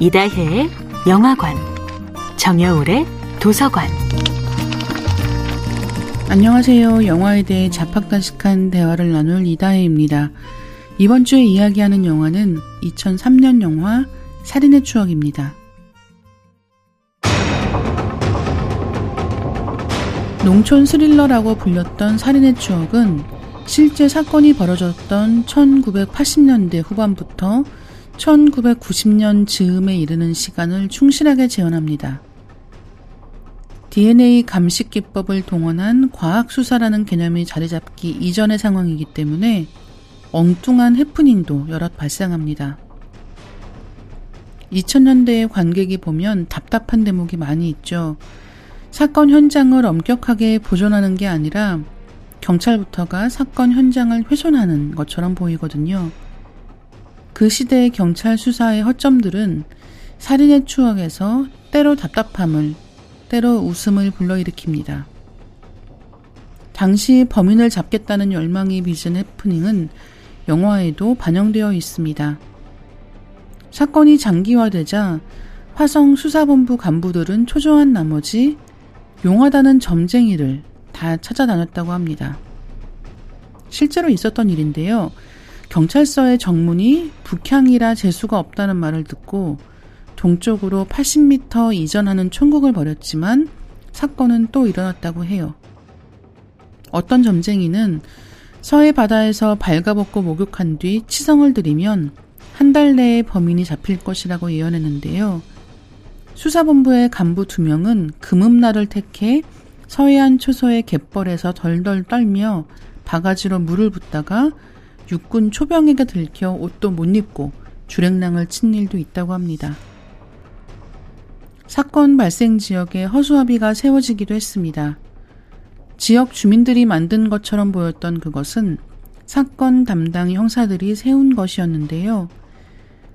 이다혜의 영화관, 정여울의 도서관. 안녕하세요. 영화에 대해 자팍다식한 대화를 나눌 이다혜입니다. 이번 주에 이야기하는 영화는 2003년 영화 살인의 추억입니다. 농촌 스릴러라고 불렸던 살인의 추억은 실제 사건이 벌어졌던 1980년대 후반부터 1990년 즈음에 이르는 시간을 충실하게 재현합니다. DNA 감식 기법을 동원한 과학 수사라는 개념이 자리 잡기 이전의 상황이기 때문에 엉뚱한 해프닝도 여럿 발생합니다. 2000년대의 관객이 보면 답답한 대목이 많이 있죠. 사건 현장을 엄격하게 보존하는 게 아니라 경찰부터가 사건 현장을 훼손하는 것처럼 보이거든요. 그 시대의 경찰 수사의 허점들은 살인의 추억에서 때로 답답함을, 때로 웃음을 불러일으킵니다. 당시 범인을 잡겠다는 열망이 빚은 해프닝은 영화에도 반영되어 있습니다. 사건이 장기화되자 화성 수사본부 간부들은 초조한 나머지 용하다는 점쟁이를 다 찾아다녔다고 합니다. 실제로 있었던 일인데요. 경찰서의 정문이 북향이라 재수가 없다는 말을 듣고 동쪽으로 80m 이전하는 총국을 벌였지만 사건은 또 일어났다고 해요. 어떤 점쟁이는 서해 바다에서 발가벗고 목욕한 뒤 치성을 들이면 한 달 내에 범인이 잡힐 것이라고 예언했는데요. 수사본부의 간부 두 명은 금음날을 택해 서해안 초소의 갯벌에서 덜덜 떨며 바가지로 물을 붓다가 육군 초병에게 들켜 옷도 못 입고 주랭랑을 친 일도 있다고 합니다. 사건 발생 지역에 허수아비가 세워지기도 했습니다. 지역 주민들이 만든 것처럼 보였던 그것은 사건 담당 형사들이 세운 것이었는데요.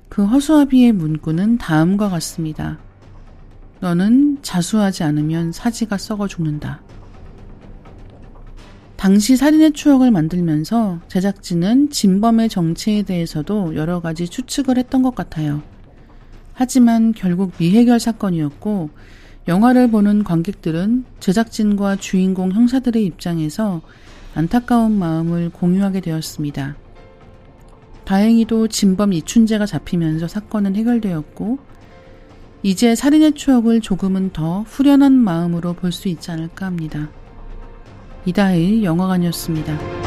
그 허수아비의 문구는 다음과 같습니다. 너는 자수하지 않으면 사지가 썩어 죽는다. 당시 살인의 추억을 만들면서 제작진은 진범의 정체에 대해서도 여러 가지 추측을 했던 것 같아요. 하지만 결국 미해결 사건이었고, 영화를 보는 관객들은 제작진과 주인공 형사들의 입장에서 안타까운 마음을 공유하게 되었습니다. 다행히도 진범 이춘재가 잡히면서 사건은 해결되었고, 이제 살인의 추억을 조금은 더 후련한 마음으로 볼 수 있지 않을까 합니다. 이다의 영화관이었습니다.